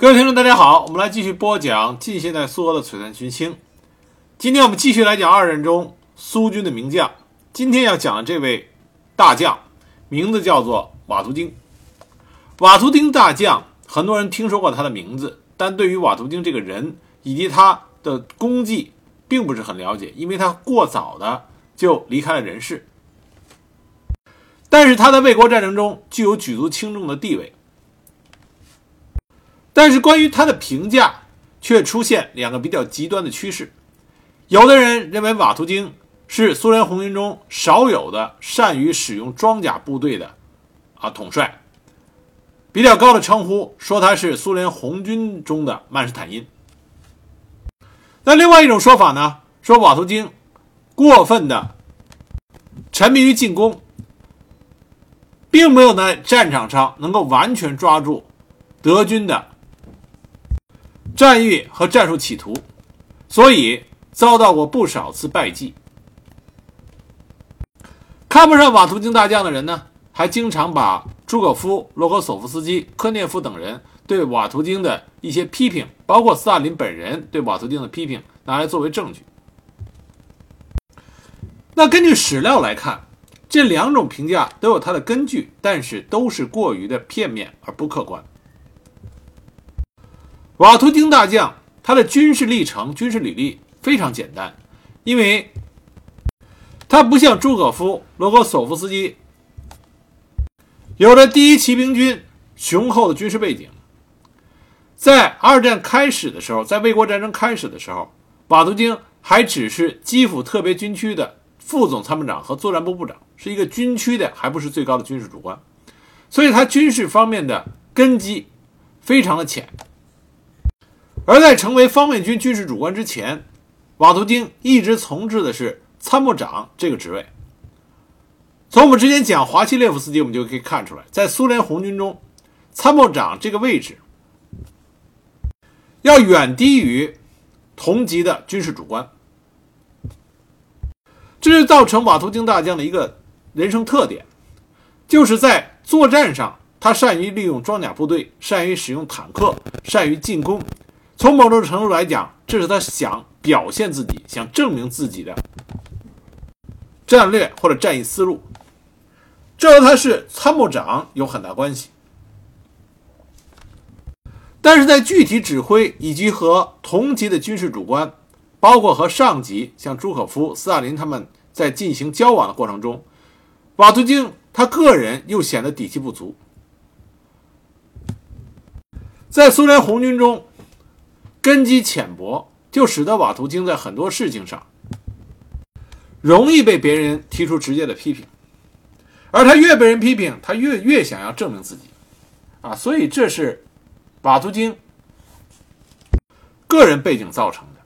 各位听众，大家好，我们来继续播讲近现代苏俄的璀璨群星。今天我们继续来讲二战中苏军的名将。今天要讲的这位大将，名字叫做瓦图丁。瓦图丁大将，很多人听说过他的名字，但对于瓦图丁这个人以及他的功绩，并不是很了解，因为他过早的就离开了人世。但是他在卫国战争中具有举足轻重的地位。但是关于他的评价却出现两个比较极端的趋势，有的人认为瓦图京是苏联红军中少有的善于使用装甲部队的啊统帅，比较高的称呼说他是苏联红军中的曼施坦因。那另外一种说法呢，说瓦图京过分的沉迷于进攻，并没有在战场上能够完全抓住德军的。战役和战术企图，所以遭到过不少次败绩。看不上瓦图京大将的人呢，还经常把朱可夫、罗格索夫斯基、科涅夫等人对瓦图京的一些批评，包括斯大林本人对瓦图京的批评，拿来作为证据。那根据史料来看，这两种评价都有它的根据，但是都是过于的片面而不客观。瓦图丁大将，他的军事历程、军事履历非常简单，因为他不像朱可夫、罗格索夫斯基，有着第一骑兵军雄厚的军事背景。在二战开始的时候，在卫国战争开始的时候，瓦图丁还只是基辅特别军区的副总参谋长和作战部部长，是一个军区的，还不是最高的军事主官，所以他军事方面的根基非常的浅。而在成为方面军军事主官之前，瓦图丁一直从事的是参谋长这个职位。从我们之前讲华西列夫斯基，我们就可以看出来，在苏联红军中，参谋长这个位置要远低于同级的军事主官。这是造成瓦图丁大将的一个人生特点，就是在作战上，他善于利用装甲部队，善于使用坦克，善于进攻。从某种程度来讲，这是他想表现自己、想证明自己的战略或者战役思路，这和他是参谋长有很大关系。但是在具体指挥以及和同级的军事主官，包括和上级像朱可夫、斯大林他们在进行交往的过程中，瓦图京他个人又显得底气不足，在苏联红军中。根基浅薄，就使得瓦图京在很多事情上容易被别人提出直接的批评，而他越被人批评，他越越想要证明自己，啊，所以这是瓦图京个人背景造成的。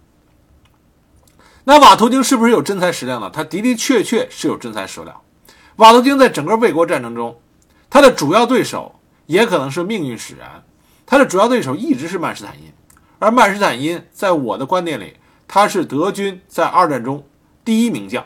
那瓦图京是不是有真材实料呢？他的的确确是有真材实料。瓦图京在整个卫国战争中，他的主要对手也可能是命运使然，他的主要对手一直是曼施坦因。而曼施坦因在我的观点里，他是德军在二战中第一名将。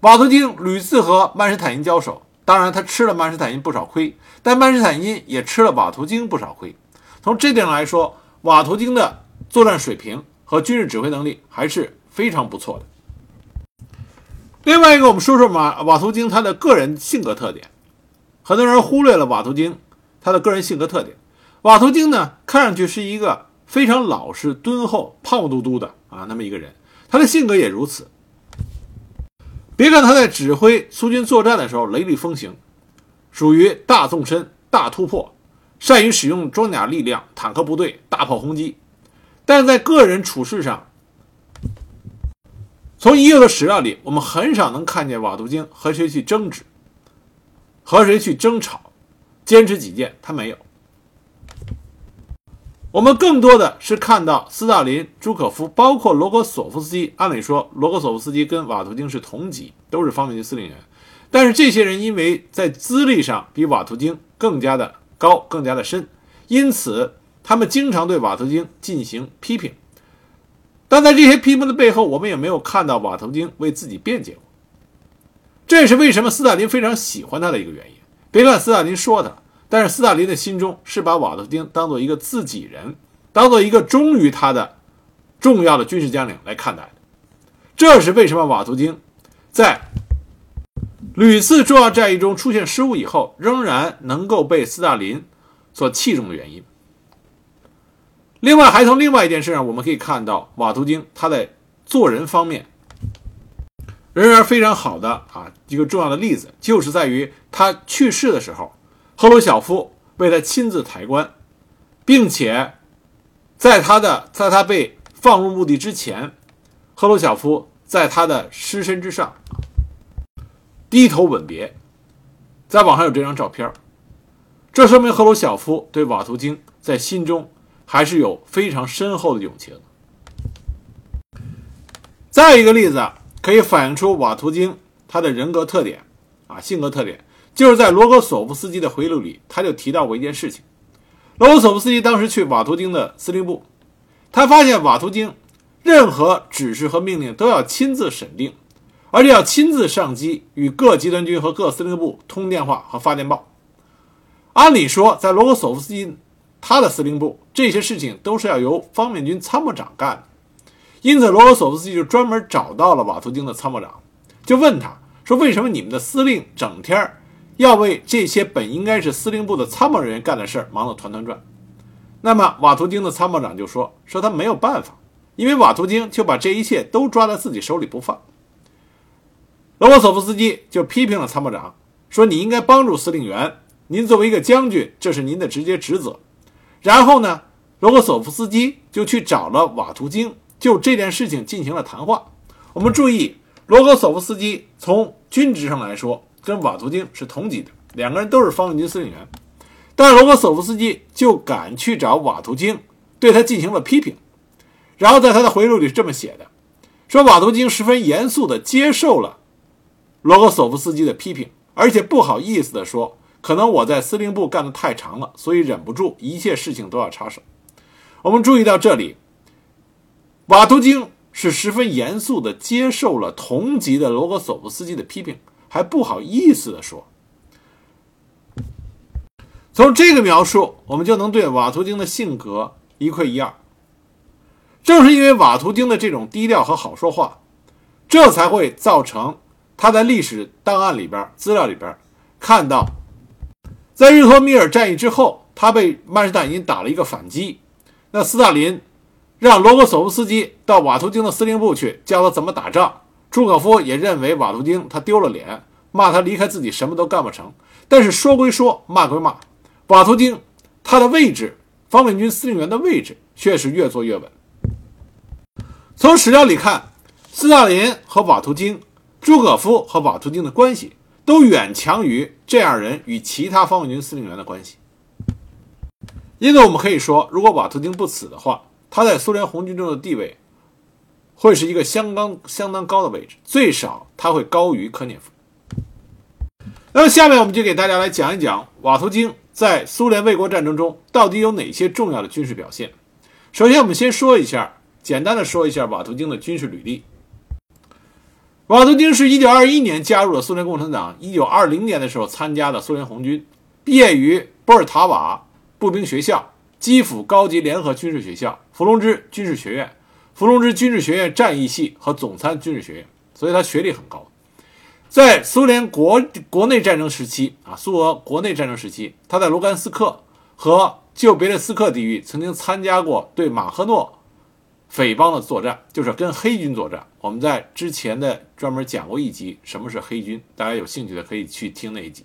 瓦图京屡次和曼施坦因交手，当然他吃了曼施坦因不少亏，但曼施坦因也吃了瓦图京不少亏。从这点来说，瓦图京的作战水平和军事指挥能力还是非常不错的。另外一个，我们说说马瓦图京他的个人性格特点，很多人忽略了瓦图京他的个人性格特点。瓦图京呢，看上去是一个。非常老实敦厚、胖嘟嘟的啊，那么一个人，他的性格也如此。别看他在指挥苏军作战的时候雷厉风行，属于大纵深、大突破，善于使用装甲力量、坦克部队、大炮轰击，但在个人处事上，从已有的史料里，我们很少能看见瓦图京和谁去争执，和谁去争吵，坚持己见，他没有。我们更多的是看到斯大林、朱可夫，包括罗格索夫斯基。按理说，罗格索夫斯基跟瓦图京是同级，都是方面军司令员。但是这些人因为在资历上比瓦图京更加的高、更加的深，因此他们经常对瓦图京进行批评。但在这些批评的背后，我们也没有看到瓦图京为自己辩解过。这也是为什么斯大林非常喜欢他的一个原因。别看斯大林说他。但是斯大林的心中是把瓦图丁当做一个自己人，当做一个忠于他的重要的军事将领来看待的。这是为什么瓦图丁在屡次重要战役中出现失误以后，仍然能够被斯大林所器重的原因。另外，还从另外一件事上，我们可以看到瓦图丁他在做人方面仍然非常好的啊一个重要的例子，就是在于他去世的时候，赫鲁晓夫为他亲自抬棺，并且在他的在他被放入墓地之前，赫鲁晓夫在他的尸身之上低头吻别，在网上有这张照片，这说明赫鲁晓夫对瓦图京在心中。还是有非常深厚的友情。再一个例子，可以反映出瓦图京他的人格特点啊，性格特点，就是在罗格索夫斯基的回忆录里，他就提到过一件事情。罗格索夫斯基当时去瓦图京的司令部，他发现瓦图京任何指示和命令都要亲自审定，而且要亲自上机与各集团军和各司令部通电话和发电报。按理说，在罗格索夫斯基。他的司令部这些事情都是要由方面军参谋长干的，因此罗格索夫斯基就专门找到了瓦图京的参谋长，就问他说：“为什么你们的司令整天要为这些本应该是司令部的参谋人员干的事儿忙得团团转？”那么瓦图京的参谋长就说：“说他没有办法，因为瓦图京就把这一切都抓在自己手里不放。”罗格索夫斯基就批评了参谋长，说：“你应该帮助司令员，您作为一个将军，这是您的直接职责。”然后呢，罗格索夫斯基就去找了瓦图京，就这件事情进行了谈话。我们注意，罗格索夫斯基从军职上来说跟瓦图京是同级的，两个人都是方面军司令员。但罗格索夫斯基就敢去找瓦图京，对他进行了批评。然后在他的回忆录里是这么写的：说瓦图京十分严肃地接受了罗格索夫斯基的批评，而且不好意思地说。可能我在司令部干得太长了，所以忍不住一切事情都要插手。我们注意到这里，瓦图京是十分严肃地接受了同级的罗格索夫斯基的批评，还不好意思地说。从这个描述，我们就能对瓦图京的性格一窥一二。正是因为瓦图京的这种低调和好说话，这才会造成他在历史档案里边、资料里边看到。在日托米尔战役之后，他被曼施坦因打了一个反击。那斯大林让罗格索夫斯基到瓦图京的司令部去教他怎么打仗。朱可夫也认为瓦图丁他丢了脸，骂他离开自己什么都干不成。但是说归说，骂归骂，瓦图丁他的位置，方面军司令员的位置却是越坐越稳。从史料里看，斯大林和瓦图丁、朱可夫和瓦图丁的关系。都远强于这样人与其他方面军司令员的关系，因此我们可以说，如果瓦图丁不死的话，他在苏联红军中的地位会是一个相当相当高的位置，最少它会高于科涅夫。那么下面我们就给大家来讲一讲瓦图京在苏联卫国战争中到底有哪些重要的军事表现。首先，我们先说一下，简单的说一下瓦图京的军事履历。瓦图京是一九二一年加入了苏联共产党，一九二零年的时候参加的苏联红军，毕业于波尔塔瓦步兵学校、基辅高级联合军事学校、伏龙芝军事学院、伏龙芝军事学院战役系和总参军事学院，所以他学历很高。在苏联国国内战争时期啊，苏俄国内战争时期，他在卢甘斯克和旧别列斯克地域曾经参加过对马赫诺。匪帮的作战就是跟黑军作战。我们在之前的专门讲过一集，什么是黑军？大家有兴趣的可以去听那一集。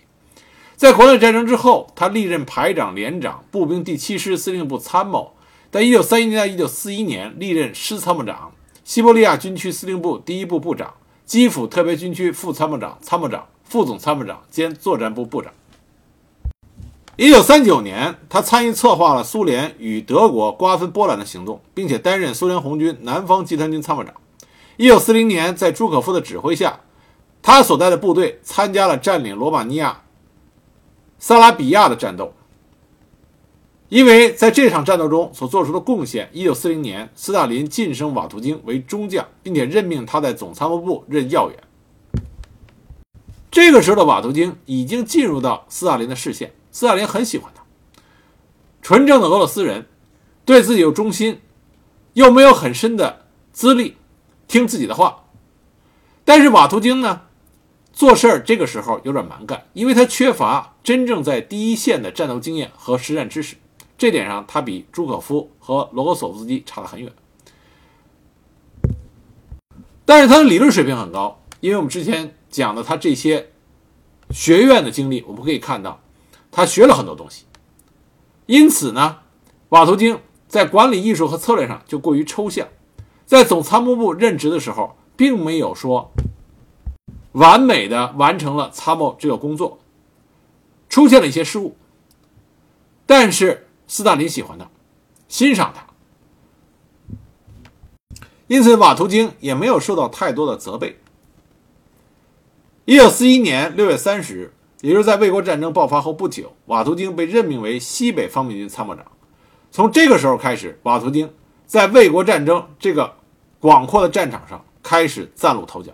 在国内战争之后，他历任排长、连长、步兵第七师司令部参谋。在一九三一年到一九四一年，历任师参谋长、西伯利亚军区司令部第一部部长、基辅特别军区副参谋长、参谋长、副总参谋长兼作战部部长。一九三九年，他参与策划了苏联与德国瓜分波兰的行动，并且担任苏联红军南方集团军参谋长。一九四零年，在朱可夫的指挥下，他所在的部队参加了占领罗马尼亚、萨拉比亚的战斗。因为在这场战斗中所做出的贡献，一九四零年，斯大林晋升瓦图京为中将，并且任命他在总参谋部任要员。这个时候的瓦图京已经进入到斯大林的视线。斯大林很喜欢他，纯正的俄罗斯人，对自己有忠心，又没有很深的资历，听自己的话。但是瓦图京呢，做事儿这个时候有点蛮干，因为他缺乏真正在第一线的战斗经验和实战知识，这点上他比朱可夫和罗格索夫斯基差得很远。但是他的理论水平很高，因为我们之前讲的他这些学院的经历，我们可以看到他学了很多东西。因此呢，瓦图京在管理艺术和策略上就过于抽象，在总参谋部任职的时候。并没有说完美的完成了参谋这个工作，出现了一些失误。但是斯大林喜欢他，欣赏他，因此瓦图京也没有受到太多的责备。一九四一年六月三十日，也就是在卫国战争爆发后不久，瓦图京被任命为西北方面军参谋长。从这个时候开始，瓦图京在卫国战争这个广阔的战场上。开始崭露头角。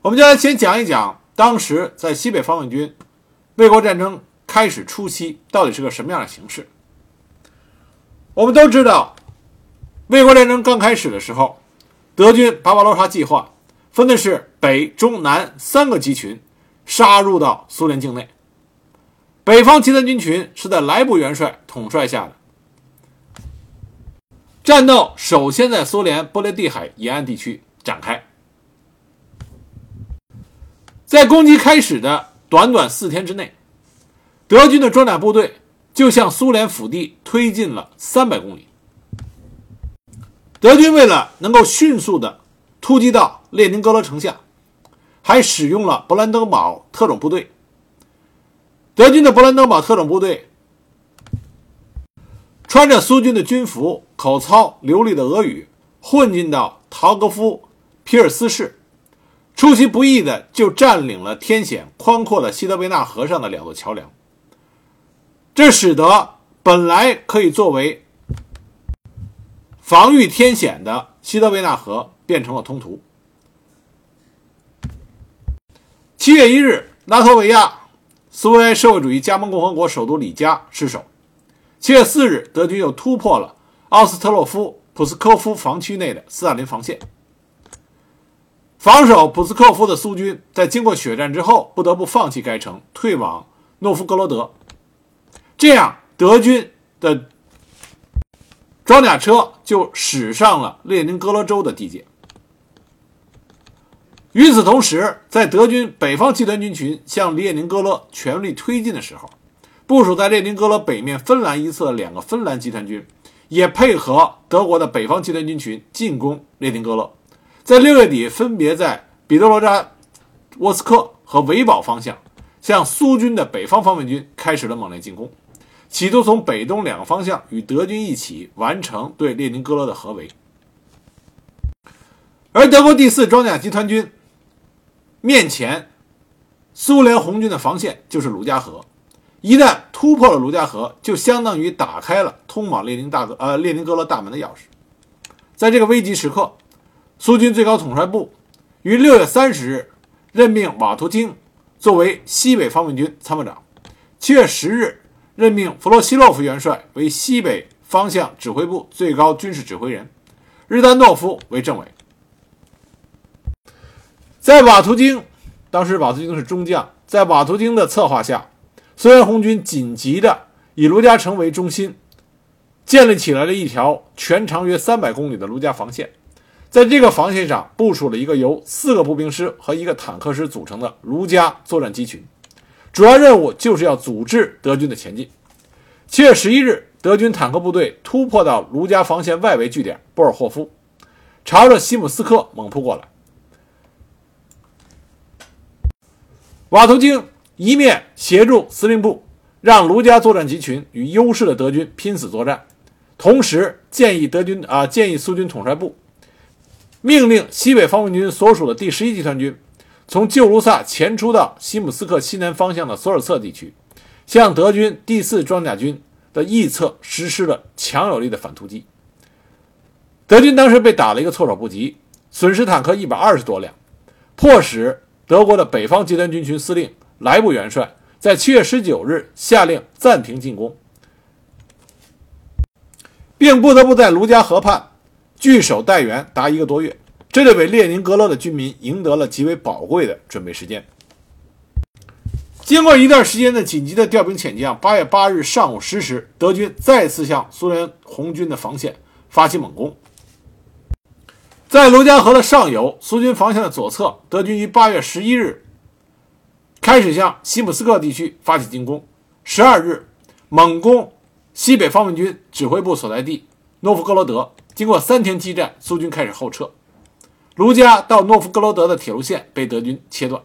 我们就来先讲一讲当时在西北方面军卫国战争开始初期到底是个什么样的形势。我们都知道，卫国战争刚开始的时候，德军巴巴罗萨计划分的是北、中、南三个集群，杀入到苏联境内。北方集团军群是在莱布元帅统帅下的。战斗首先在苏联波罗的海沿岸地区展开。在攻击开始的短短四天之内，德军的装甲部队就向苏联腹地推进了三百公里。德军为了能够迅速的突击到列宁格勒城下，还使用了勃兰登堡特种部队。德军的勃兰登堡特种部队。穿着苏军的军服，口操流利的俄语，混进到陶格夫皮尔斯市，出其不意的就占领了天险宽阔的西德维纳河上的两座桥梁。这使得本来可以作为防御天险的西德维纳河变成了通途。七月一日，拉脱维亚苏维埃社会主义加盟共和国首都里加失守。七月四日，德军又突破了奥斯特洛夫普斯科夫防区内的斯大林防线。防守普斯科夫的苏军在经过血战之后，不得不放弃该城，退往诺夫哥罗德。这样，德军的装甲车就驶上了列宁格勒州的地界。与此同时，在德军北方集团军群向列宁格勒全力推进的时候，部署在列宁格勒北面芬兰一侧的两个芬兰集团军，也配合德国的北方集团军群进攻列宁格勒。在六月底，分别在彼得罗扎沃斯克和维堡方向，向苏军的北方方面军开始了猛烈进攻，企图从北东两个方向与德军一起完成对列宁格勒的合围。而德国第四装甲集团军面前，苏联红军的防线就是卢加河。一旦突破了卢加河，就相当于打开了通往列宁大呃列宁格勒大门的钥匙。在这个危急时刻，苏军最高统帅部于六月三十日任命瓦图京作为西北方面军参谋长，七月十日任命弗洛西洛夫元帅为西北方向指挥部最高军事指挥人，日丹诺夫为政委。在瓦图京，当时瓦图京是中将，在瓦图京的策划下。苏联红军紧急的以卢加城为中心，建立起来了一条全长约三百公里的卢加防线。在这个防线上部署了一个由四个步兵师和一个坦克师组成的卢加作战集群，主要任务就是要阻滞德军的前进。七月十一日，德军坦克部队突破到卢加防线外围据点波尔霍夫，朝着西姆斯克猛扑过来。瓦图京。一面协助司令部让卢加作战集群与优势的德军拼死作战，同时建议德军啊建议苏军统帅部命令西北方面军所属的第十一集团军从旧卢萨前出到西姆斯克西南方向的索尔策地区，向德军第四装甲军的翼侧实施了强有力的反突击。德军当时被打了一个措手不及，损失坦克一百二十多辆，迫使德国的北方集团军群司令。莱布元帅在七月十九日下令暂停进攻，并不得不在卢加河畔据守待援达一个多月，这就为列宁格勒的军民赢得了极为宝贵的准备时间。经过一段时间的紧急的调兵遣将，八月八日上午十时，德军再次向苏联红军的防线发起猛攻。在卢加河的上游，苏军防线的左侧，德军于八月十一日开始向西姆斯克地区发起进攻。十二日，猛攻西北方面军指挥部所在地诺夫哥罗德。经过三天激战，苏军开始后撤，卢加到诺夫哥罗德的铁路线被德军切断。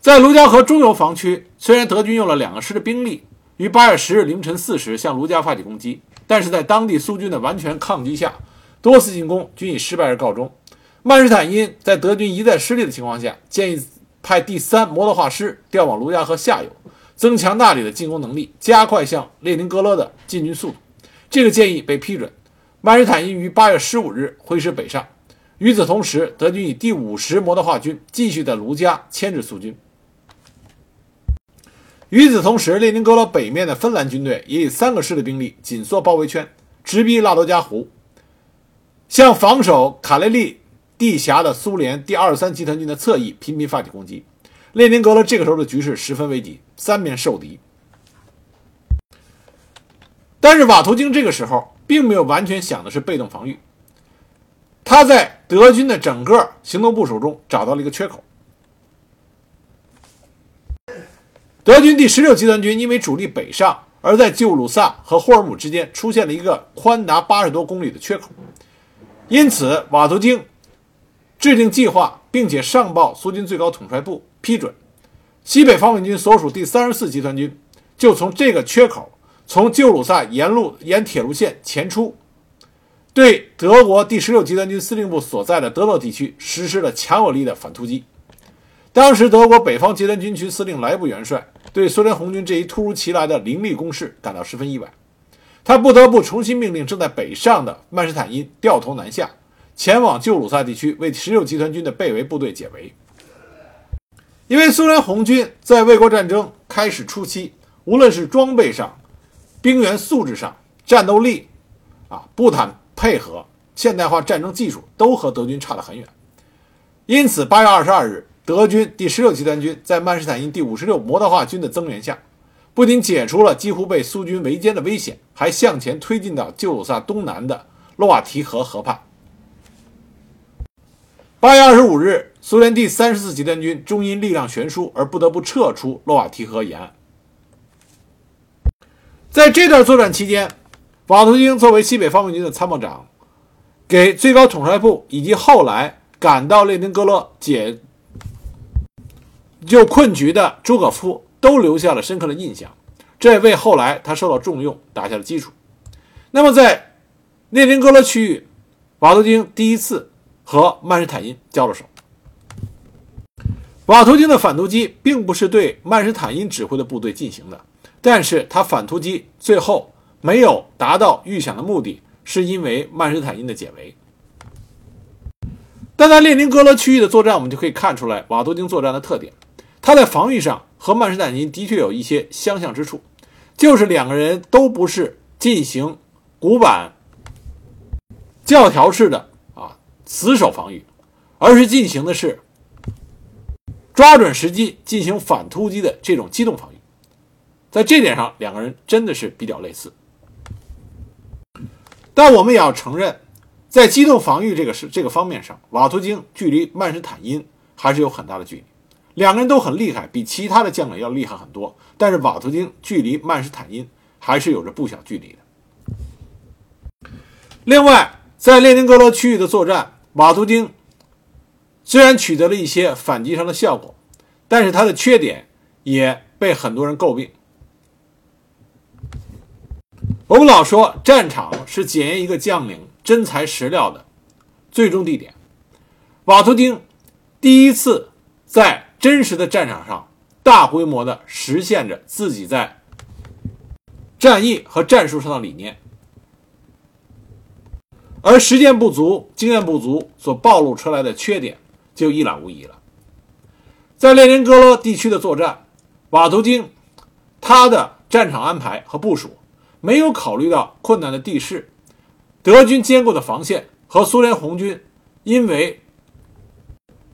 在卢加河中游防区，虽然德军用了两个师的兵力于八月十日凌晨四时向卢加发起攻击，但是在当地苏军的完全抗击下，多次进攻均以失败而告终。曼施坦因在德军一再失利的情况下，建议派第三摩托化师调往卢加河下游，增强那里的进攻能力，加快向列宁格勒的进军速度。这个建议被批准。曼施坦因于八月十五日挥师北上。与此同时，德军以第五十摩托化军继续在卢加牵制苏军。与此同时，列宁格勒北面的芬兰军队也以三个师的兵力紧缩包围圈，直逼拉多加湖，向防守卡列利地峡的苏联第二十三集团军的侧翼频频发起攻击。列宁格勒这个时候的局势十分危急，三面受敌。但是瓦图京这个时候并没有完全想的是被动防御，他在德军的整个行动部署中找到了一个缺口。德军第十六集团军因为主力北上，而在旧鲁萨和霍尔姆之间出现了一个宽达八十多公里的缺口，因此瓦图京制定计划，并且上报苏军最高统帅部批准，西北方面军所属第三十四集团军就从这个缺口，从旧鲁萨沿路沿铁路线前出，对德国第十六集团军司令部所在的德洛地区实施了强有力的反突击。当时，德国北方集团军区司令莱布元帅对苏联红军这一突如其来的凌厉攻势感到十分意外，他不得不重新命令正在北上的曼施坦因掉头南下，前往旧鲁萨地区为十六集团军的被围部队解围。因为苏联红军在卫国战争开始初期，无论是装备上、兵员素质上、战斗力，啊，步坦配合、现代化战争技术都和德军差得很远，因此，八月二十二日。德军第十六集团军在曼施坦因第五十六摩托化军的增援下，不仅解除了几乎被苏军围歼的危险，还向前推进到旧鲁萨东南的洛瓦提河河畔。八月二十五日，苏联第三十四集团军终因力量悬殊而不得不撤出洛瓦提河沿岸。在这段作战期间，瓦图京作为西北方面军的参谋长，给最高统帅部以及后来赶到列宁格勒解。就困局的朱可夫都留下了深刻的印象，这也为后来他受到重用打下了基础。那么，在列宁格勒区域，瓦图京第一次和曼施坦因交了手。瓦图京的反突击并不是对曼施坦因指挥的部队进行的，但是他反突击最后没有达到预想的目的，是因为曼施坦因的解围。但在列宁格勒区域的作战，我们就可以看出来瓦图京作战的特点。他在防御上和曼施坦因的确有一些相像之处，就是两个人都不是进行古板教条式的啊死守防御，而是进行的是抓准时机进行反突击的这种机动防御。在这点上，两个人真的是比较类似。但我们也要承认，在机动防御这个是这个方面上，瓦图京距离曼施坦因还是有很大的距离。两个人都很厉害，比其他的将领要厉害很多。但是瓦图京距离曼施坦因还是有着不小距离的。另外，在列宁格勒区域的作战，瓦图京虽然取得了一些反击上的效果，但是他的缺点也被很多人诟病。我们老说，战场是检验一个将领真材实料的最终地点。瓦图丁第一次在真实的战场上，大规模的实现着自己在战役和战术上的理念，而实践不足、经验不足所暴露出来的缺点就一览无遗了。在列宁格勒地区的作战，瓦图金他的战场安排和部署没有考虑到困难的地势、德军坚固的防线和苏联红军因为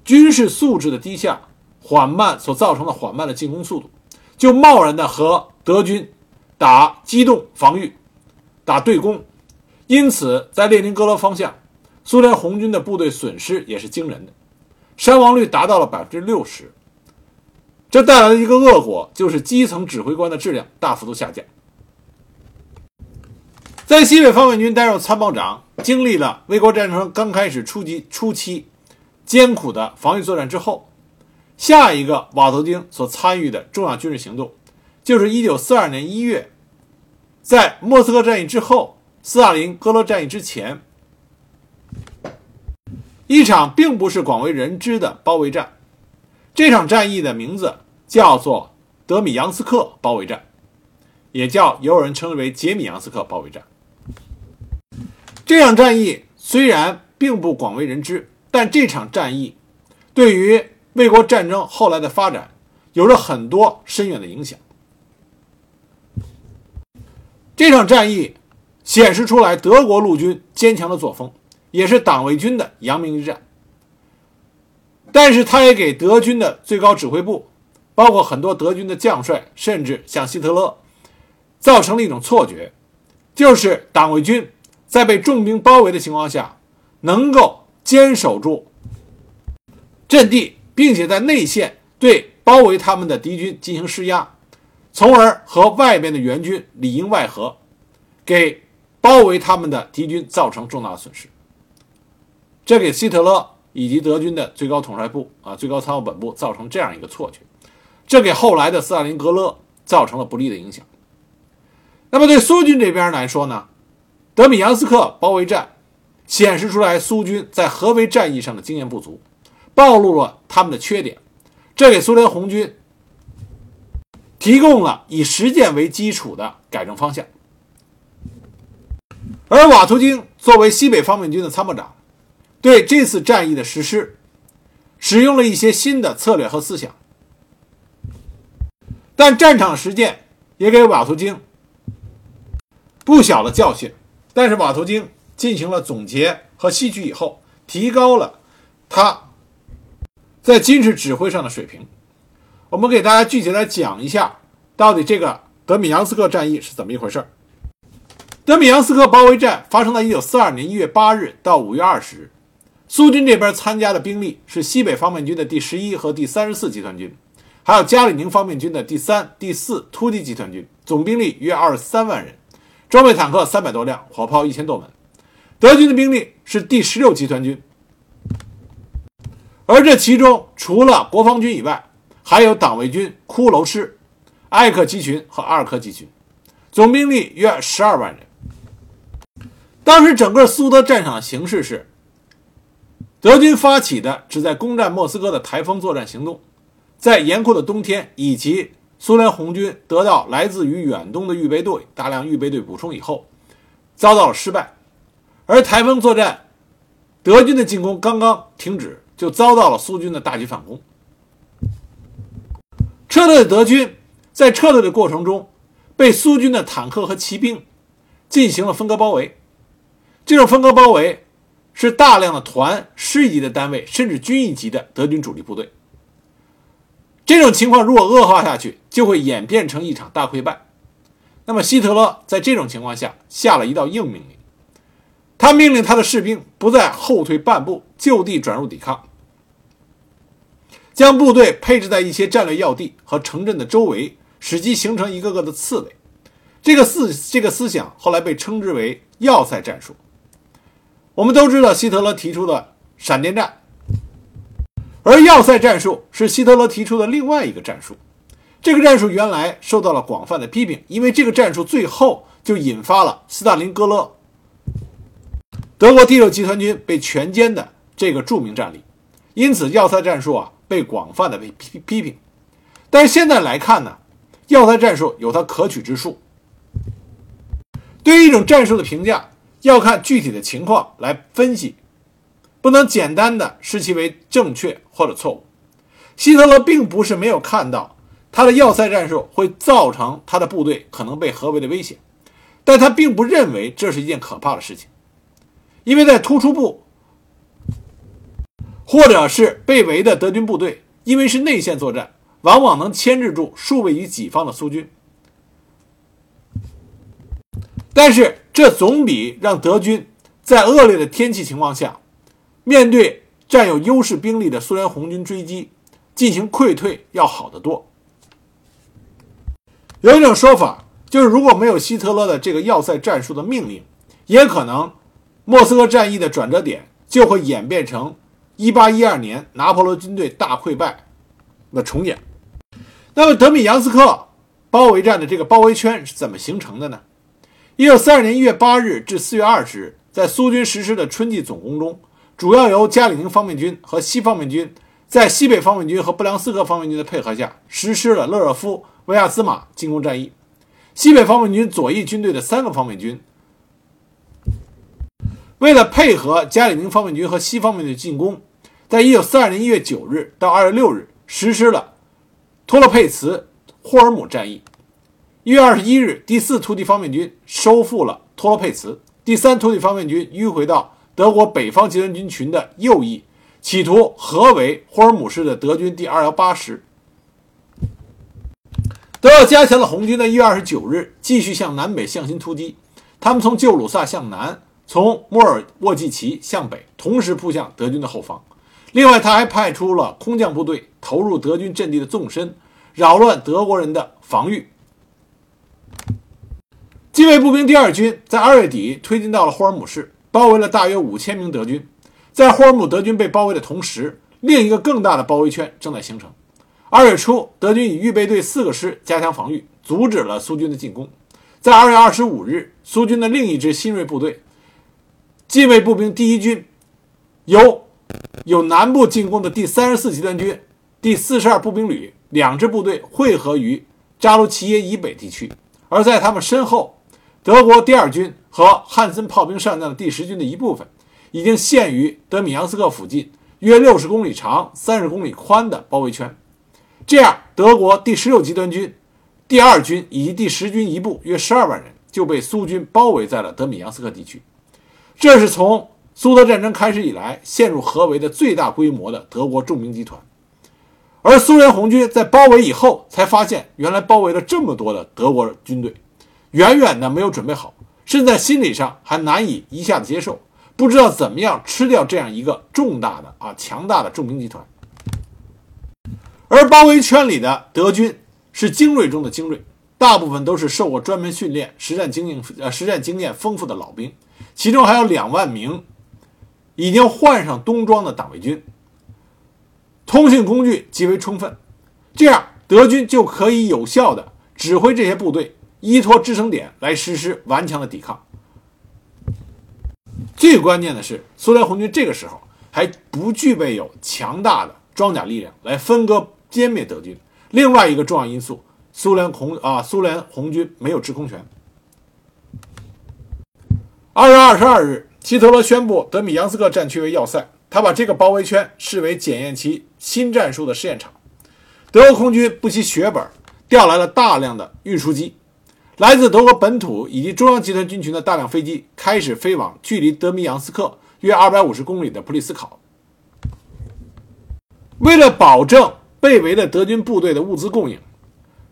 军事素质的低下、缓慢所造成的缓慢的进攻速度，就贸然的和德军打机动防御、打对攻。因此，在列宁格勒方向，苏联红军的部队损失也是惊人的，伤亡率达到了百分之六十。这带来的一个恶果就是基层指挥官的质量大幅度下降。在西北方面军担任参谋长，经历了卫国战争刚开始初级初期艰苦的防御作战之后，下一个瓦图丁所参与的重要军事行动，就是1942年1月，在莫斯科战役之后，斯大林格勒战役之前，一场并不是广为人知的包围战。这场战役的名字叫做德米扬斯克包围战，也叫也有人称之为杰米扬斯克包围战。这场战役虽然并不广为人知，但这场战役对于卫国战争后来的发展有着很多深远的影响。这场战役显示出来德国陆军坚强的作风，也是党卫军的扬名之战。但是，他也给德军的最高指挥部，包括很多德军的将帅，甚至像希特勒，造成了一种错觉，就是党卫军在被重兵包围的情况下，能够坚守住阵地，并且在内线对包围他们的敌军进行施压，从而和外边的援军里应外合，给包围他们的敌军造成重大损失。这给希特勒。以及德军的最高统帅部啊，最高参谋本部造成这样一个错觉，这给后来的斯大林格勒造成了不利的影响。那么对苏军这边来说呢，德米扬斯克包围战显示出来苏军在合围战役上的经验不足，暴露了他们的缺点，这给苏联红军提供了以实践为基础的改正方向。而瓦图京作为西北方面军的参谋长。对这次战役的实施，使用了一些新的策略和思想，但战场实践也给瓦图京不小的教训。但是瓦图京进行了总结和吸取以后，提高了他在军事指挥上的水平。我们给大家具体来讲一下，到底这个德米扬斯克战役是怎么一回事德米扬斯克包围战发生在1942年1月8日到5月20日。苏军这边参加的兵力是西北方面军的第十一和第三十四集团军，还有加里宁方面军的第三、第四突击集团军，总兵力约二十三万人，装备坦克三百多辆，火炮一千多门。德军的兵力是第十六集团军，而这其中除了国防军以外，还有党卫军骷髅师、艾克集群和阿尔科集群，总兵力约十二万人。当时整个苏德战场的形势是。德军发起的旨在攻占莫斯科的台风作战行动，在严酷的冬天以及苏联红军得到来自于远东的预备队大量预备队补充以后，遭到了失败。而台风作战，德军的进攻刚刚停止，就遭到了苏军的大举反攻。撤退的德军在撤退的过程中，被苏军的坦克和骑兵进行了分割包围。这种分割包围。是大量的团、师一级的单位，甚至军一级的德军主力部队。这种情况如果恶化下去，就会演变成一场大溃败。那么，希特勒在这种情况下下了一道硬命令，他命令他的士兵不再后退半步，就地转入抵抗，将部队配置在一些战略要地和城镇的周围，使其形成一个个的刺猬。这个思这个思想后来被称之为要塞战术。我们都知道希特勒提出的闪电战，而要塞战术是希特勒提出的另外一个战术。这个战术原来受到了广泛的批评，因为这个战术最后就引发了斯大林格勒德国第六集团军被全歼的这个著名战例。因此，要塞战术啊被广泛的被批批评。但是现在来看呢，要塞战术有它可取之处。对于一种战术的评价。要看具体的情况来分析，不能简单的视其为正确或者错误。希特勒并不是没有看到他的要塞战术会造成他的部队可能被合围的危险，但他并不认为这是一件可怕的事情，因为在突出部或者是被围的德军部队，因为是内线作战，往往能牵制住数位于己方的苏军。但是，这总比让德军在恶劣的天气情况下，面对占有优势兵力的苏联红军追击进行溃退要好得多。有一种说法，就是如果没有希特勒的这个要塞战术的命令，也可能莫斯科战役的转折点就会演变成1812年拿破仑军队大溃败的重演。那么，德米扬斯克包围战的这个包围圈是怎么形成的呢？一九四二年一月八日至四月二十日，在苏军实施的春季总攻中，主要由加里宁方面军和西方面军在西北方面军和布良斯克方面军的配合下，实施了勒热夫、维亚兹马进攻战役。西北方面军左翼军队的三个方面军，为了配合加里宁方面军和西方面军的进攻，在一九四二年一月九日到二月六日实施了托洛佩茨霍尔姆战役。一月二十一日，第四突击方面军收复了托洛佩茨，第三突击方面军迂回到德国北方集团军群的右翼，企图合围霍尔姆市的德军第二幺八师。德奥加强了红军的一月二十九日继续向南北向心突击，他们从旧鲁萨向南，从莫尔沃季奇向北，同时扑向德军的后方。另外，他还派出了空降部队投入德军阵地的纵深，扰乱德国人的防御。近卫步兵第二军在二月底推进到了霍尔姆市，包围了大约五千名德军。在霍尔姆德军被包围的同时，另一个更大的包围圈正在形成。二月初，德军以预备队四个师加强防御，阻止了苏军的进攻。在二月二十五日，苏军的另一支新锐部队——近卫步兵第一军，由有南部进攻的第三十四集团军、第四十二步兵旅两支部队汇合于扎卢齐耶以北地区，而在他们身后。德国第二军和汉森炮兵上将的第十军的一部分，已经陷于德米扬斯克附近约六十公里长、三十公里宽的包围圈。这样，德国第十六集团军、第二军以及第十军一部约十二万人就被苏军包围在了德米扬斯克地区。这是从苏德战争开始以来陷入合围的最大规模的德国重兵集团。而苏联红军在包围以后，才发现原来包围了这么多的德国军队。远远的没有准备好，甚至在心理上还难以一下子接受，不知道怎么样吃掉这样一个重大的啊强大的重兵集团。而包围圈里的德军是精锐中的精锐，大部分都是受过专门训练、实战经验呃实战经验丰富的老兵，其中还有两万名已经换上冬装的党卫军，通讯工具极为充分，这样德军就可以有效的指挥这些部队。依托支撑点来实施顽强的抵抗。最关键的是，苏联红军这个时候还不具备有强大的装甲力量来分割歼灭德军。另外一个重要因素，苏联红啊，苏联红军没有制空权。二月二十二日，希特勒宣布德米扬斯克战区为要塞，他把这个包围圈视为检验其新战术的试验场。德国空军不惜血本，调来了大量的运输机。来自德国本土以及中央集团军群的大量飞机开始飞往距离德米扬斯克约二百五十公里的普里斯考。为了保证被围的德军部队的物资供应，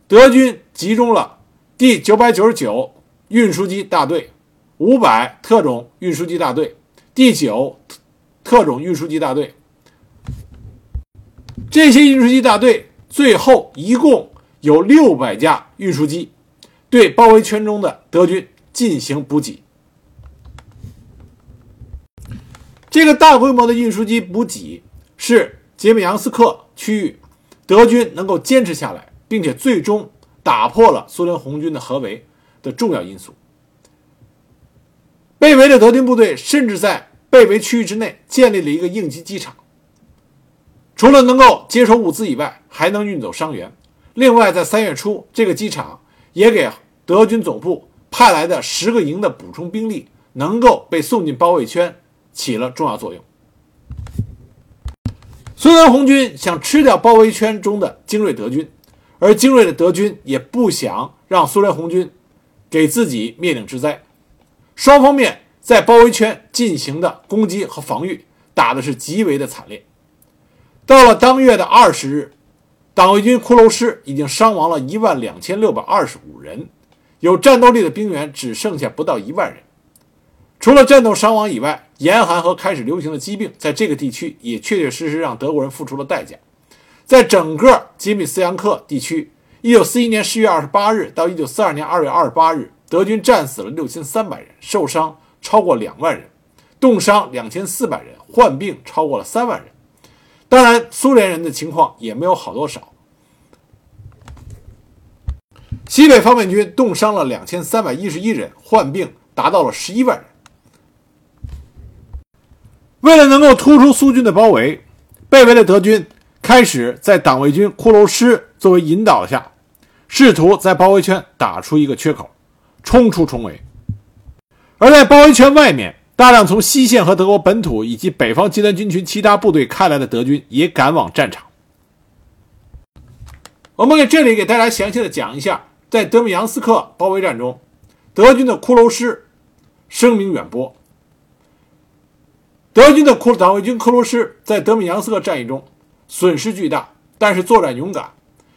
德军集中了第九百九十九运输机大队、五百特种运输机大队、第九特种运输机大队。这些运输机大队最后一共有六百架运输机。对包围圈中的德军进行补给。这个大规模的运输机补给是杰米扬斯克区域德军能够坚持下来，并且最终打破了苏联红军的合围的重要因素。被围的德军部队甚至在被围区域之内建立了一个应急机场，除了能够接收物资以外，还能运走伤员。另外，在三月初，这个机场也给。德军总部派来的十个营的补充兵力能够被送进包围圈，起了重要作用。苏联红军想吃掉包围圈中的精锐德军，而精锐的德军也不想让苏联红军给自己灭顶之灾。双方面在包围圈进行的攻击和防御打的是极为的惨烈。到了当月的二十日，党卫军骷髅师已经伤亡了一万两千六百二十五人，有战斗力的兵员只剩下不到一万人。除了战斗伤亡以外，严寒和开始流行的疾病在这个地区也确确实实让德国人付出了代价。在整个吉米斯扬克地区，1941年10月28日到1942年2月28日，德军战死了6300人，受伤超过2万人，冻伤2400人，患病超过了3万人。当然，苏联人的情况也没有好多少。西北方面军冻伤了2311人，患病达到了11万人。为了能够突出苏军的包围，被围的德军开始在党卫军骷髅师作为引导下，试图在包围圈打出一个缺口，冲出重围。而在包围圈外面，大量从西线和德国本土以及北方集团军群其他部队开来的德军也赶往战场。我们给这里给大家详细的讲一下，在德米扬斯克包围战中，德军的骷髅师声名远播。德军的库党卫军骷髅师在德米扬斯克战役中损失巨大，但是作战勇敢，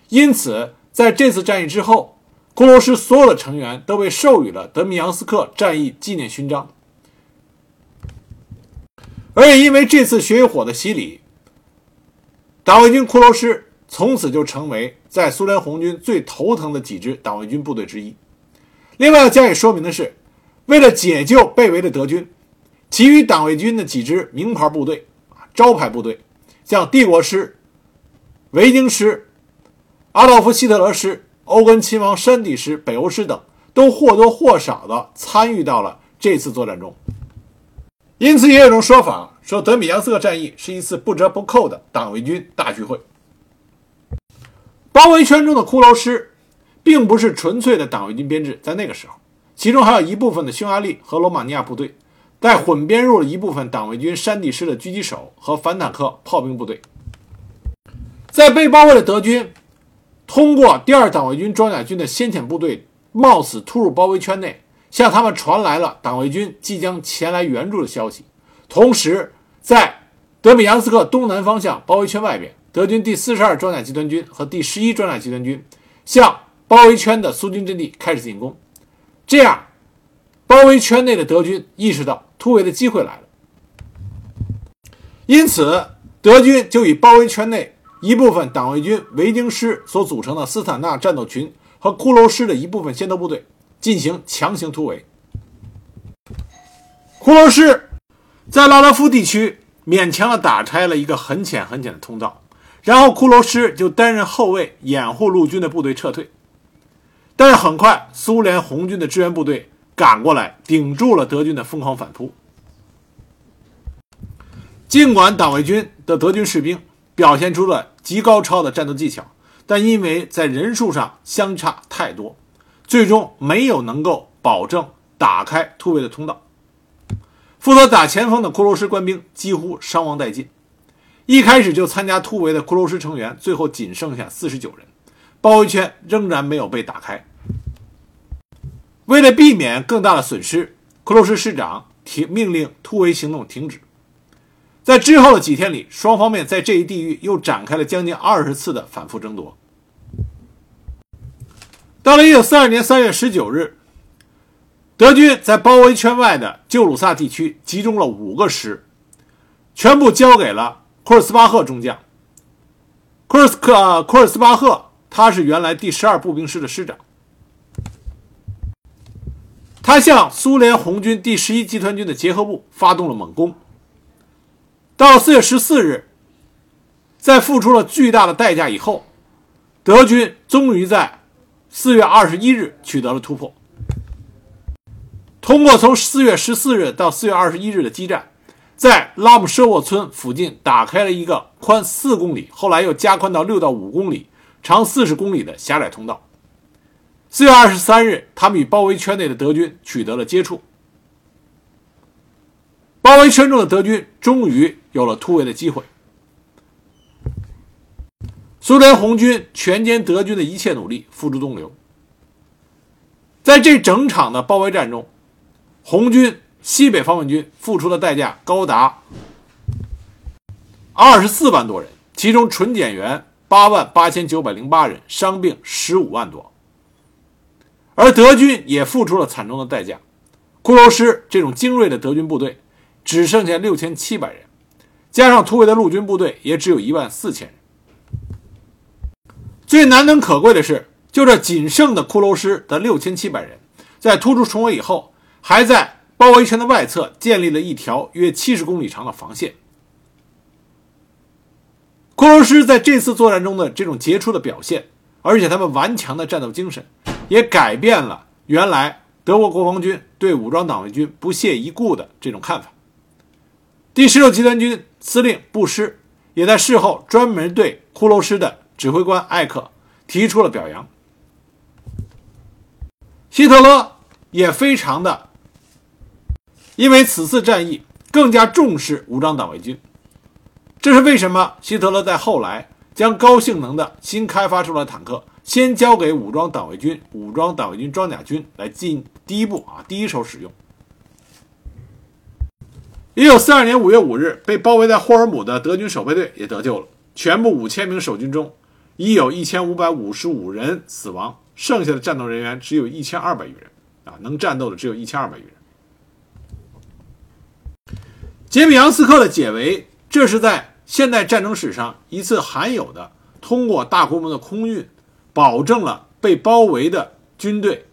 因此在这次战役之后，骷髅师所有的成员都被授予了德米扬斯克战役纪念勋章。而也因为这次血与火的洗礼，党卫军骷髅师从此就成为在苏联红军最头疼的几支党卫军部队之一。另外要加以说明的是，为了解救被围的德军。其余党卫军的几支名牌部队，招牌部队，像帝国师、维京师、阿道夫·希特勒师、欧根亲王山地师、北欧师等，都或多或少地参与到了这次作战中。因此，也有种说法说，德米扬斯克战役是一次不折不扣的党卫军大聚会。包围圈中的骷髅师，并不是纯粹的党卫军编制，在那个时候，其中还有一部分的匈牙利和罗马尼亚部队。在混编入了一部分党卫军山地师的狙击手和反坦克炮兵部队，在被包围的德军通过第二党卫军装甲军的先遣部队冒死突入包围圈内，向他们传来了党卫军即将前来援助的消息。同时，在德米扬斯克东南方向包围圈外边，德军第四十二装甲集团军和第十一装甲集团军向包围圈的苏军阵地开始进攻。这样，包围圈内的德军意识到。突围的机会来了，因此德军就以包围圈内一部分党卫军维京师所组成的斯坦纳战斗群和骷髅师的一部分先头部队进行强行突围。骷髅师在拉拉夫地区勉强的打开了一个很浅很浅的通道，然后骷髅师就担任后卫，掩护陆军的部队撤退。但是很快，苏联红军的支援部队。赶过来，顶住了德军的疯狂反扑。尽管党卫军的德军士兵表现出了极高超的战斗技巧，但因为在人数上相差太多，最终没有能够保证打开突围的通道。负责打前锋的骷髅师官兵几乎伤亡殆尽。一开始就参加突围的骷髅师成员，最后仅剩下四十九人，包围圈仍然没有被打开。为了避免更大的损失，骷髅师师长停命令突围行动停止。在之后的几天里，双方面在这一地域又展开了将近二十次的反复争夺。到了1942年3月19日，德军在包围圈外的旧鲁萨地区集中了五个师，全部交给了库尔斯巴赫中将。库尔斯克库尔斯巴赫，他是原来第十二步兵师的师长。他向苏联红军第十一集团军的结合部发动了猛攻。到四月十四日，在付出了巨大的代价以后，德军终于在四月二十一日取得了突破。通过从四月十四日到四月二十一日的激战，在拉姆舍沃村附近打开了一个宽四公里，后来又加宽到六到五公里、长四十公里的狭窄通道。四月二十三日，他们与包围圈内的德军取得了接触。包围圈中的德军终于有了突围的机会。苏联红军全歼德军的一切努力付诸东流。在这整场的包围战中，红军西北方面军付出的代价高达二十四万多人，其中纯减员八万八千九百零八人，伤病十五万多。而德军也付出了惨重的代价，骷髅师这种精锐的德军部队只剩下六千七百人，加上突围的陆军部队也只有一万四千人。最难能可贵的是，就这仅剩的骷髅师的六千七百人，在突出重围以后，还在包围圈的外侧建立了一条约七十公里长的防线。骷髅师在这次作战中的这种杰出的表现，而且他们顽强的战斗精神，也改变了原来德国国防军对武装党卫军不屑一顾的这种看法。第十六集团军司令布施也在事后专门对骷髅师的。指挥官艾克提出了表扬，希特勒也非常的，因为此次战役更加重视武装党卫军，这是为什么？希特勒在后来将高性能的新开发出来的坦克先交给武装党卫军、武装党卫军装甲军来进第一步啊，第一手使用。一九四二年五月五日，被包围在霍尔姆的德军守备队也得救了，全部五千名守军中。已有一千五百五十五人死亡，剩下的战斗人员只有一千二百余人，啊，能战斗的只有一千二百余人。杰米扬斯克的解围，这是在现代战争史上一次罕有的通过大规模的空运，保证了被包围的军队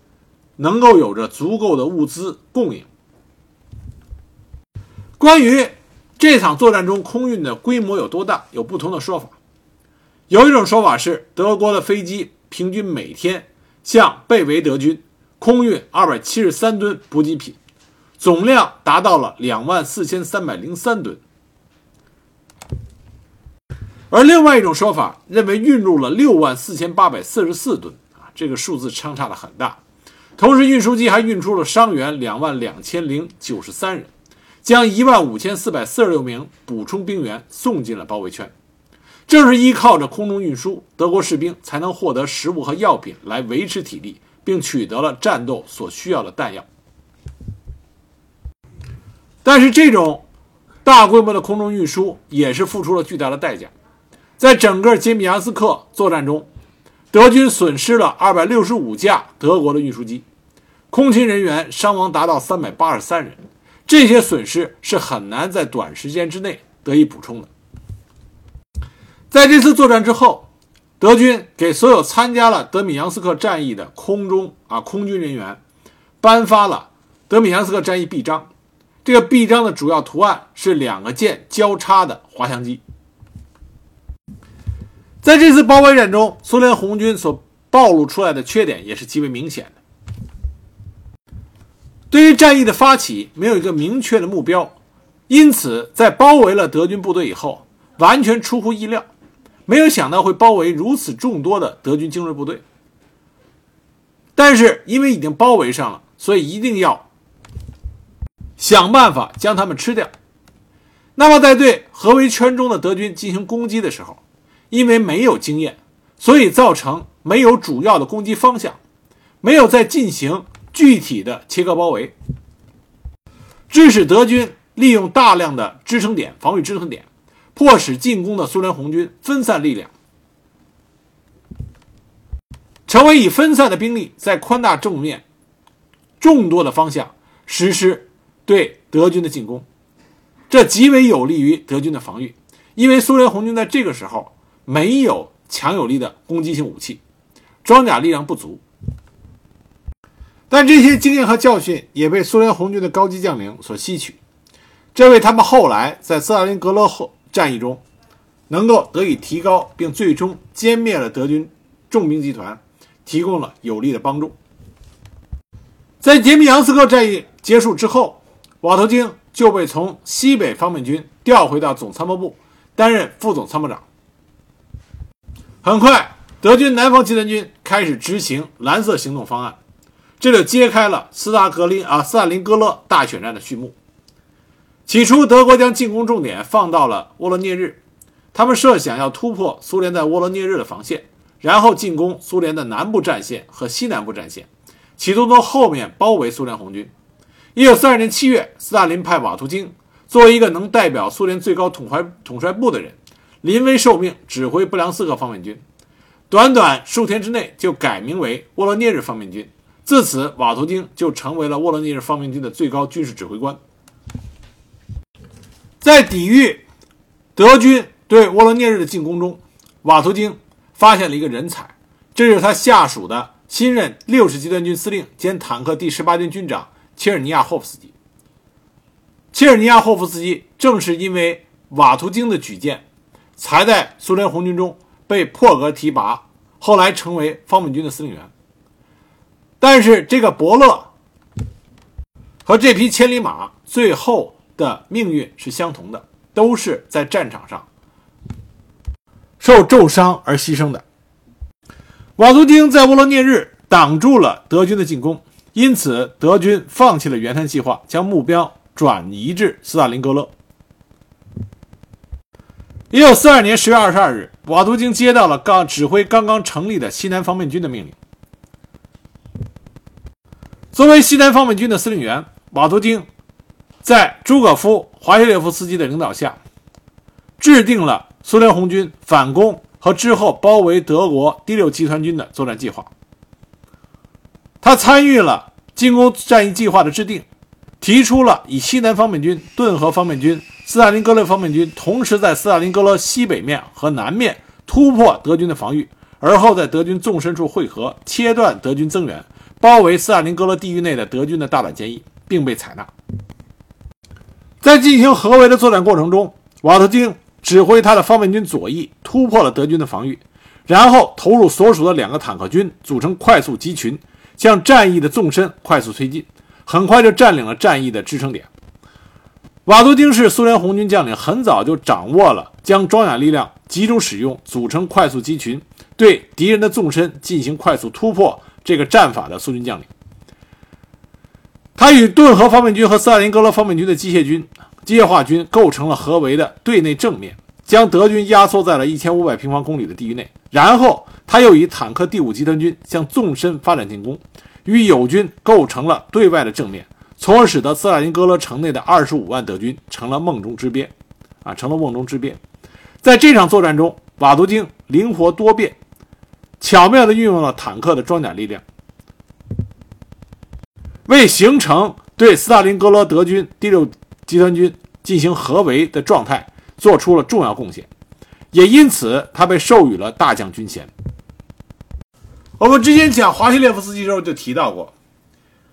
能够有着足够的物资供应。关于这场作战中空运的规模有多大，有不同的说法。有一种说法是，德国的飞机平均每天向被围德军空运二百七十三吨补给品，总量达到了两万四千三百零三吨。而另外一种说法认为运入了六万四千八百四十四吨啊，这个数字相差的很大。同时，运输机还运出了伤员两万两千零九十三人，将一万五千四百四十六名补充兵员送进了包围圈。正是依靠着空中运输，德国士兵才能获得食物和药品来维持体力，并取得了战斗所需要的弹药。但是，这种大规模的空中运输也是付出了巨大的代价。在整个杰米扬斯克作战中，德军损失了二百六十五架德国的运输机，空勤人员伤亡达到三百八十三人。这些损失是很难在短时间之内得以补充的。在这次作战之后，德军给所有参加了德米扬斯克战役的空中啊空军人员颁发了德米扬斯克战役臂章。这个臂章的主要图案是两个键交叉的滑翔机。在这次包围战中，苏联红军所暴露出来的缺点也是极为明显的。对于战役的发起没有一个明确的目标，因此在包围了德军部队以后，完全出乎意料。没有想到会包围如此众多的德军精锐部队，但是因为已经包围上了，所以一定要想办法将他们吃掉。那么，在对合围圈中的德军进行攻击的时候，因为没有经验，所以造成没有主要的攻击方向，没有再进行具体的切割包围，致使德军利用大量的支撑点、防御支撑点。迫使进攻的苏联红军分散力量，成为以分散的兵力在宽大正面、众多的方向实施对德军的进攻，这极为有利于德军的防御。因为苏联红军在这个时候没有强有力的攻击性武器，装甲力量不足。但这些经验和教训也被苏联红军的高级将领所吸取，这为他们后来在斯大林格勒后。战役中，能够得以提高，并最终歼灭了德军重兵集团，提供了有力的帮助。在杰米扬斯克战役结束之后，瓦头京就被从西北方面军调回到总参谋部，担任副总参谋长。很快，德军南方集团军开始执行蓝色行动方案，这就揭开了斯大格林啊斯大林格勒大选战的序幕。起初，德国将进攻重点放到了沃罗涅日，他们设想要突破苏联在沃罗涅日的防线，然后进攻苏联的南部战线和西南部战线，企图从后面包围苏联红军。一九四二年七月，斯大林派瓦图京作为一个能代表苏联最高统帅统帅部的人，临危受命指挥布良斯克方面军。短短数天之内就改名为沃罗涅日方面军。自此，瓦图京就成为了沃罗涅日方面军的最高军事指挥官。在抵御德军对沃罗涅日的进攻中，瓦图京发现了一个人才，这是他下属的新任六十集团军司令兼坦克第十八军军长切尔尼亚霍夫斯基。切尔尼亚霍夫斯基正是因为瓦图京的举荐，才在苏联红军中被破格提拔，后来成为方面军的司令员。但是，这个伯乐和这匹千里马最后。的命运是相同的，都是在战场上受重伤而牺牲的。瓦图丁在沃罗涅日挡住了德军的进攻，因此德军放弃了原滩计划，将目标转移至斯大林格勒。一九四二年十月二十二日，瓦图京接到了刚指挥刚刚成立的西南方面军的命令。作为西南方面军的司令员，瓦图京。在朱可夫、华西列夫斯基的领导下，制定了苏联红军反攻和之后包围德国第六集团军的作战计划。他参与了进攻战役计划的制定，提出了以西南方面军、顿河方面军、斯大林格勒方面军同时在斯大林格勒西北面和南面突破德军的防御，而后在德军纵深处汇合，切断德军增援，包围斯大林格勒地域内的德军的大胆建议，并被采纳。在进行合围的作战过程中，瓦特金指挥他的方面军左翼突破了德军的防御，然后投入所属的两个坦克军，组成快速集群，向战役的纵深快速推进，很快就占领了战役的支撑点。瓦图丁是苏联红军将领，很早就掌握了将装甲力量集中使用，组成快速集群，对敌人的纵深进行快速突破这个战法的苏军将领。他与顿河方面军和斯大林格勒方面军的机械军、机械化军构成了合围的对内正面，将德军压缩在了一千五百平方公里的地域内。然后，他又以坦克第五集团军向纵深发展进攻，与友军构成了对外的正面，从而使得斯大林格勒城内的二十五万德军成了梦中之变，啊，成了梦中之变。在这场作战中，瓦图京灵活多变，巧妙地运用了坦克的装甲力量。为形成对斯大林格勒德军第六集团军进行合围的状态做出了重要贡献，也因此他被授予了大将军衔。我们之前讲华西列夫斯基时候就提到过，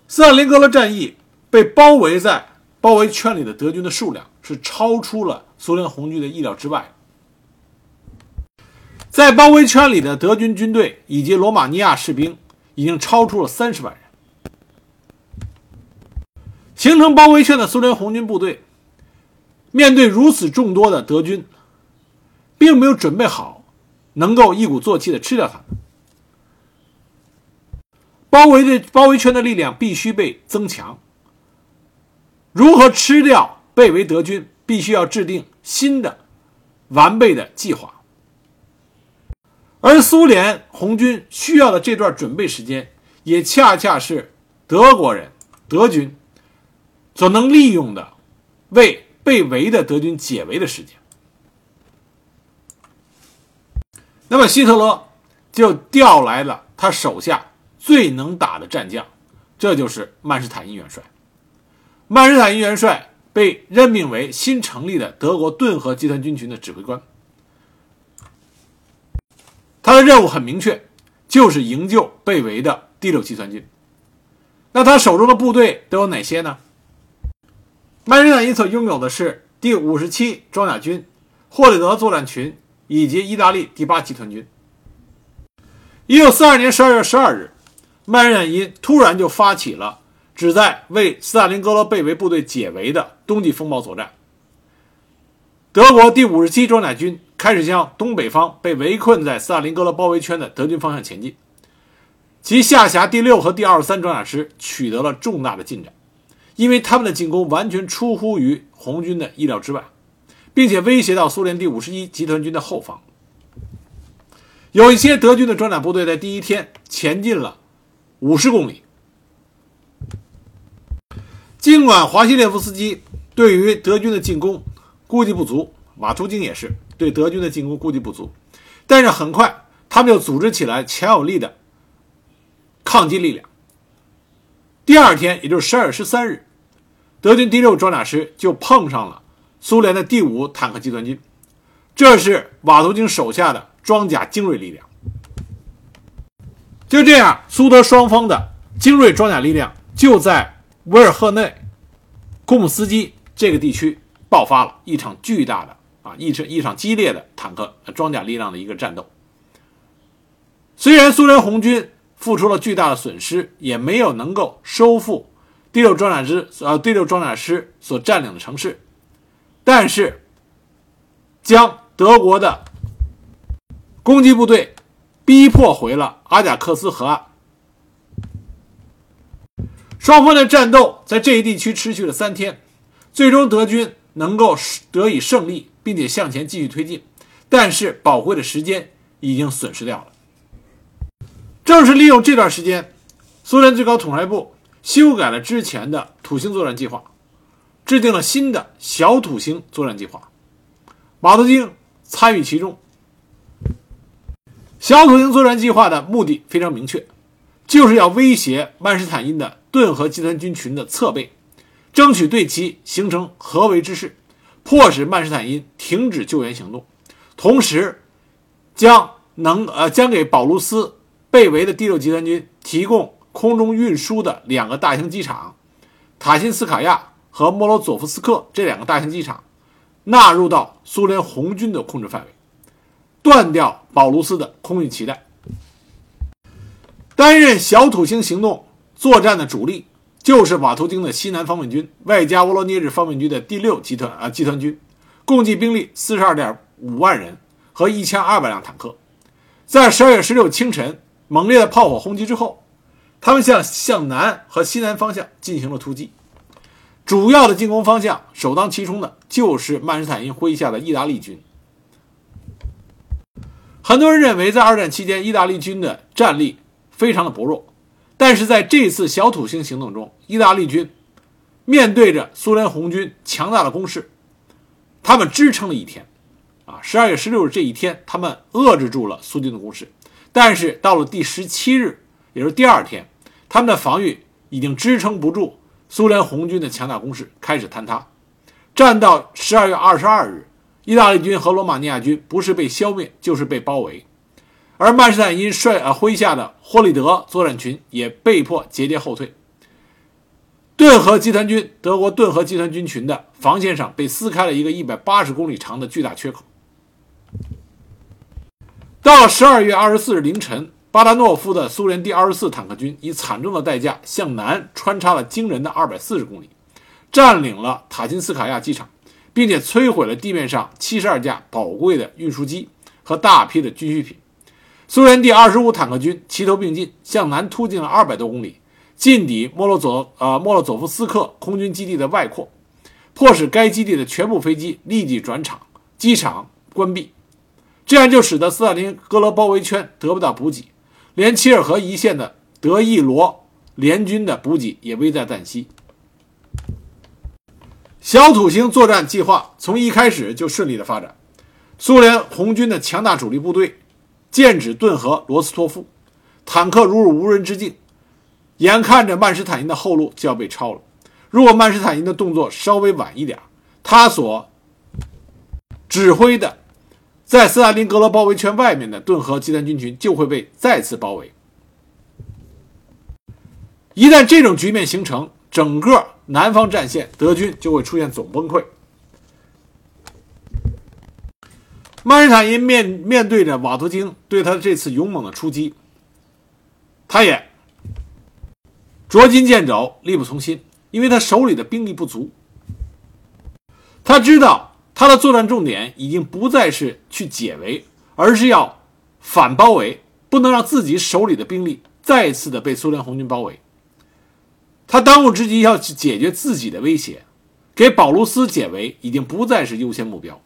斯大林格勒战役被包围在包围圈里的德军的数量是超出了苏联红军的意料之外。在包围圈里的德军军队以及罗马尼亚士兵已经超出了三十万人。形成包围圈的苏联红军部队，面对如此众多的德军，并没有准备好，能够一鼓作气的吃掉他们。包围的包围圈的力量必须被增强。如何吃掉被围德军，必须要制定新的、完备的计划。而苏联红军需要的这段准备时间，也恰恰是德国人、德军。所能利用的，为被围的德军解围的时间。那么希特勒就调来了他手下最能打的战将，这就是曼施坦因元帅。曼施坦因元帅被任命为新成立的德国顿河集团军群的指挥官。他的任务很明确，就是营救被围的第六集团军。那他手中的部队都有哪些呢？曼施坦因所拥有的是第五十七装甲军、霍里德作战群以及意大利第八集团军。一九四二年十二月十二日，曼施坦因突然就发起了旨在为斯大林格勒被围部队解围的冬季风暴作战。德国第五十七装甲军开始向东北方被围困在斯大林格勒包围圈的德军方向前进，其下辖第六和第二十三装甲师取得了重大的进展。因为他们的进攻完全出乎于红军的意料之外，并且威胁到苏联第五十一集团军的后方。有一些德军的装甲部队在第一天前进了五十公里。尽管华西列夫斯基对于德军的进攻估计不足，瓦图京也是对德军的进攻估计不足，但是很快他们就组织起来强有力的抗击力量。第二天，也就是十二月十三日，德军第六装甲师就碰上了苏联的第五坦克集团军，这是瓦图京手下的装甲精锐力量。就这样，苏德双方的精锐装甲力量就在。维尔赫内库姆斯基这个地区爆发了一场巨大的啊一场一场激烈的坦克装甲力量的一个战斗。虽然苏联红军付出了巨大的损失，也没有能够收复第六装甲师呃第六装甲师所占领的城市，但是将德国的攻击部队逼迫回了阿贾克斯河岸。双方的战斗在这一地区持续了三天，最终德军能够得以胜利，并且向前继续推进。但是宝贵的时间已经损失掉了。正是利用这段时间，苏联最高统帅部修改了之前的土星作战计划，制定了新的小土星作战计划。马图京参与其中。小土星作战计划的目的非常明确，就是要威胁曼施坦因的。顿河集团军群的侧背，争取对其形成合围之势，迫使曼施坦因停止救援行动，同时将能呃将给保卢斯被围的第六集团军提供空中运输的两个大型机场——塔辛斯卡亚和莫罗佐夫斯克这两个大型机场，纳入到苏联红军的控制范围，断掉保卢斯的空运脐带，担任小土星行动。作战的主力就是瓦图京的西南方面军，外加沃罗涅日方面军的第六集团啊集团军，共计兵力四十二点五万人和一千二百辆坦克。在十二月十六清晨猛烈的炮火轰击之后，他们向向南和西南方向进行了突击。主要的进攻方向首当其冲的就是曼施坦因麾下的意大利军。很多人认为，在二战期间，意大利军的战力非常的薄弱。但是在这次小土星行动中，意大利军面对着苏联红军强大的攻势，他们支撑了一天，啊，十二月十六日这一天，他们遏制住了苏军的攻势。但是到了第十七日，也就是第二天，他们的防御已经支撑不住苏联红军的强大攻势，开始坍塌。战到十二月二十二日，意大利军和罗马尼亚军不是被消灭，就是被包围。而曼施坦因率呃麾下的霍利德作战群也被迫节节后退。顿河集团军，德国顿河集团军群的防线上被撕开了一个一百八十公里长的巨大缺口。到了十二月二十四日凌晨，巴达诺夫的苏联第二十四坦克军以惨重的代价向南穿插了惊人的二百四十公里，占领了塔金斯卡亚机场，并且摧毁了地面上七十二架宝贵的运输机和大批的军需品。苏联第二十五坦克军齐头并进，向南突进了二百多公里，进抵莫洛佐呃莫洛佐夫斯克空军基地的外扩，迫使该基地的全部飞机立即转场，机场关闭。这样就使得斯大林格勒包围圈得不到补给，连齐尔河一线的德意罗联军的补给也危在旦夕。小土星作战计划从一开始就顺利的发展，苏联红军的强大主力部队。剑指顿河罗斯托夫，坦克如入无人之境，眼看着曼施坦因的后路就要被抄了。如果曼施坦因的动作稍微晚一点，他所指挥的在斯大林格勒包围圈外面的顿河集团军群就会被再次包围。一旦这种局面形成，整个南方战线德军就会出现总崩溃。曼施坦因面面对着瓦图京对他这次勇猛的出击，他也捉襟见肘，力不从心，因为他手里的兵力不足。他知道他的作战重点已经不再是去解围，而是要反包围，不能让自己手里的兵力再次的被苏联红军包围。他当务之急要去解决自己的威胁，给保卢斯解围已经不再是优先目标。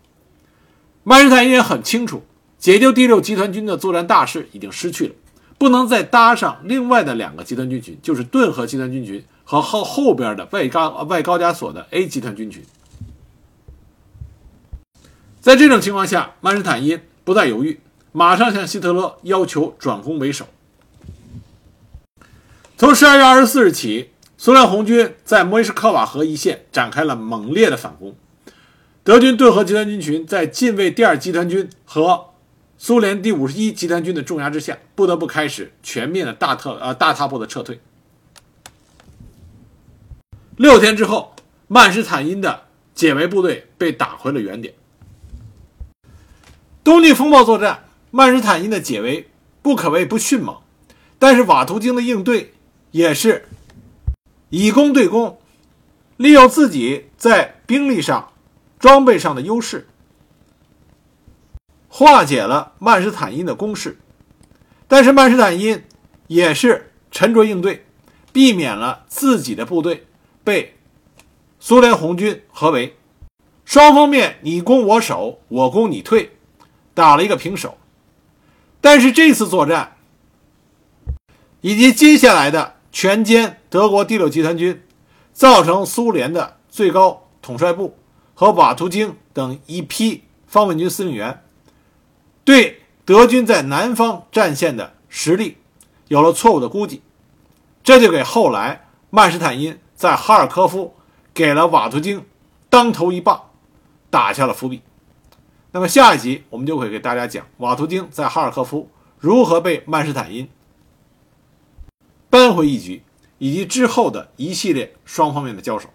曼施坦因也很清楚，解救第六集团军的作战大势已经失去了，不能再搭上另外的两个集团军群，就是顿河集团军群和后后边的外高外高加索的 A 集团军群。在这种情况下，曼施坦因不再犹豫，马上向希特勒要求转攻为守。从十二月二十四日起，苏联红军在莫伊什科瓦河一线展开了猛烈的反攻。德军顿河集团军群在近卫第二集团军和苏联第五十一集团军的重压之下，不得不开始全面的大特呃大踏步的撤退。六天之后，曼施坦因的解围部队被打回了原点。冬季风暴作战，曼施坦因的解围不可谓不迅猛，但是瓦图京的应对也是以攻对攻，利用自己在兵力上、装备上的优势，化解了曼施坦因的攻势。但是曼施坦因也是沉着应对，避免了自己的部队被苏联红军合围，双方面你攻我守，我攻你退。打了一个平手，但是这次作战以及接下来的全歼德国第六集团军，造成苏联的最高统帅部和瓦图京等一批方面军司令员对德军在南方战线的实力有了错误的估计，这就给后来曼施坦因在哈尔科夫给了瓦图京当头一棒打下了伏笔。那么下一集我们就会给大家讲瓦图丁在哈尔科夫如何被曼施坦因扳回一局，以及之后的一系列双方面的交手。